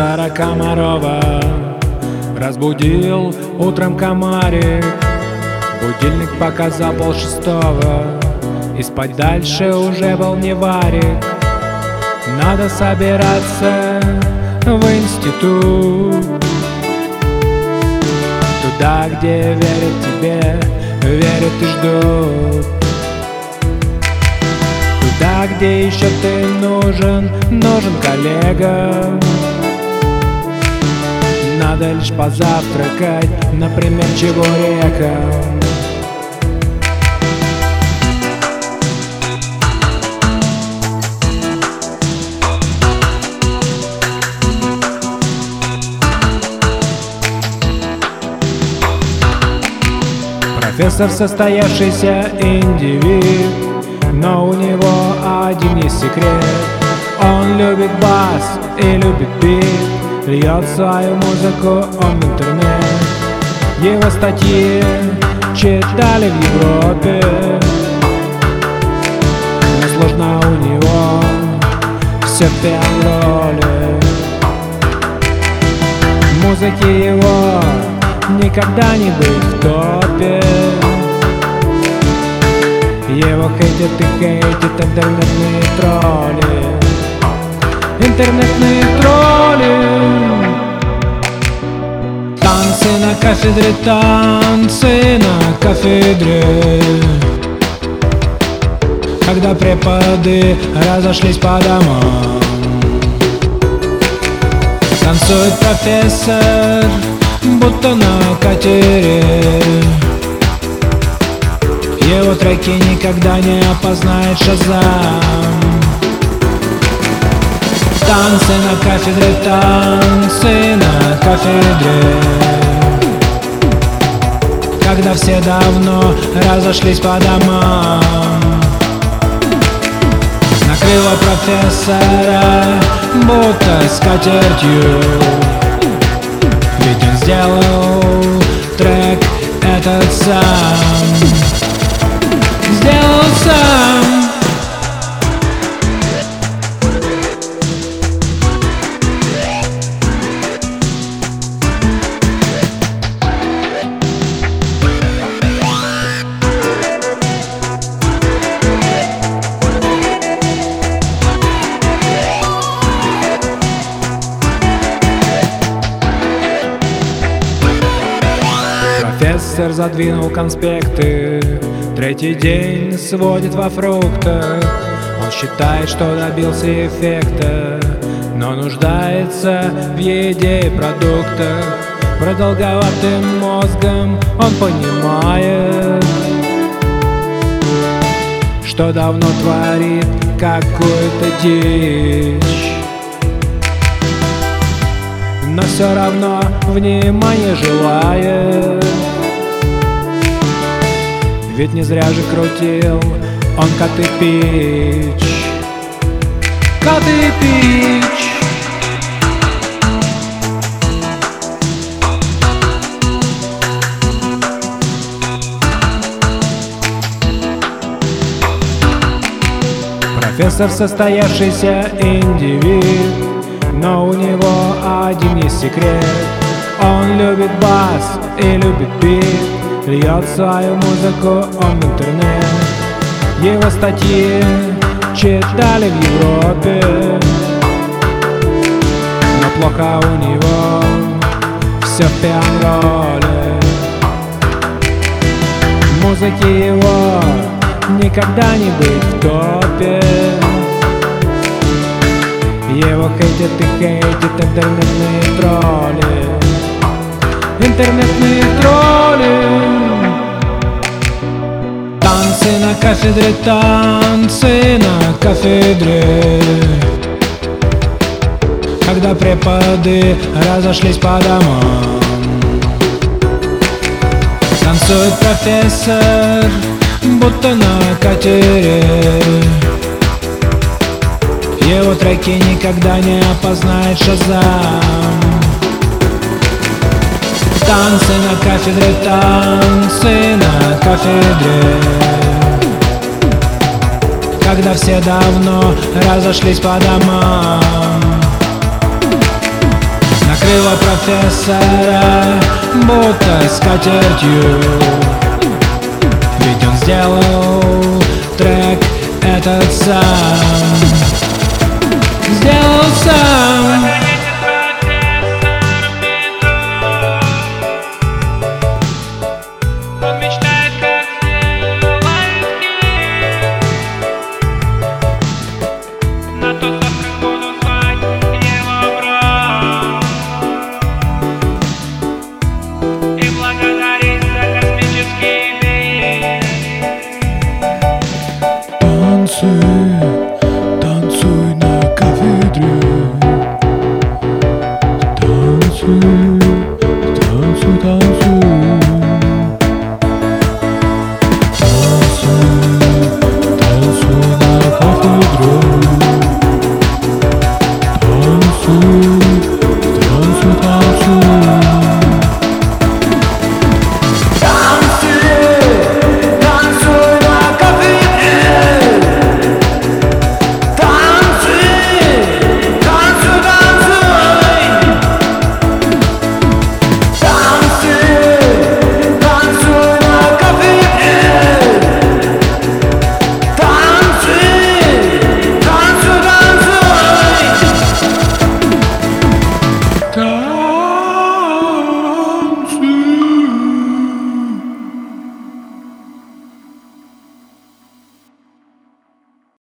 профессора Комарова Разбудил утром комарик Будильник показал пол шестого И спать дальше уже был не варик. Надо собираться в институт. Туда, где верят тебе, верят и ждут. Туда, где еще ты нужен, нужен коллега Надо лишь позавтракать, например, чебуреком Профессор состоявшийся индивид Но у него один есть секрет. Он любит бас и любит бит Льет свою музыку он в интернет Его статьи читали в Европе Но сложно у него все в пиан-роли Музыки его никогда не быть в топе Его хейтят и хейтят интернетные тролли Интернетные тролли. Танцы на кафедре, танцы на кафедре. Когда преподы разошлись по домам. Танцует профессор будто на катере. Его треки никогда не опознает Шазам Танцы на кафедре, танцы на кафедре. Когда все давно разошлись по домам. Накрыло профессора будто скатертью ведь он сделал трек этот сам. Сделал сам Профессор задвинул конспекты. Третий день сводит во фруктах. Он считает, что добился эффекта Но нуждается в еде и продуктах. Продолговатым мозгом он понимает Что давно творит какую-то дичь. Но все равно внимание желает Ведь не зря же крутил он коты пич. Коты пич. Профессор состоявшийся индивид но у него один есть секрет. Он любит бас и любит бит Льет свою музыку он в интернет Его статьи читали в Европе. Но плохо у него все в пиан-роле. Музыки его никогда не быть в топе. Его хейтят и хейтят интернетные тролли. Интернетные тролли Танцы на кафедре, танцы на кафедре. Когда преподы разошлись по домам. Танцует профессор, будто на катере. Его треки никогда не опознает Шазам. Танцы на кафедре, танцы на кафедре когда все давно разошлись по домам. Накрыло профессора будто скатертью. Ведь он сделал трек этот сам. Сделал сам. mm-hmm.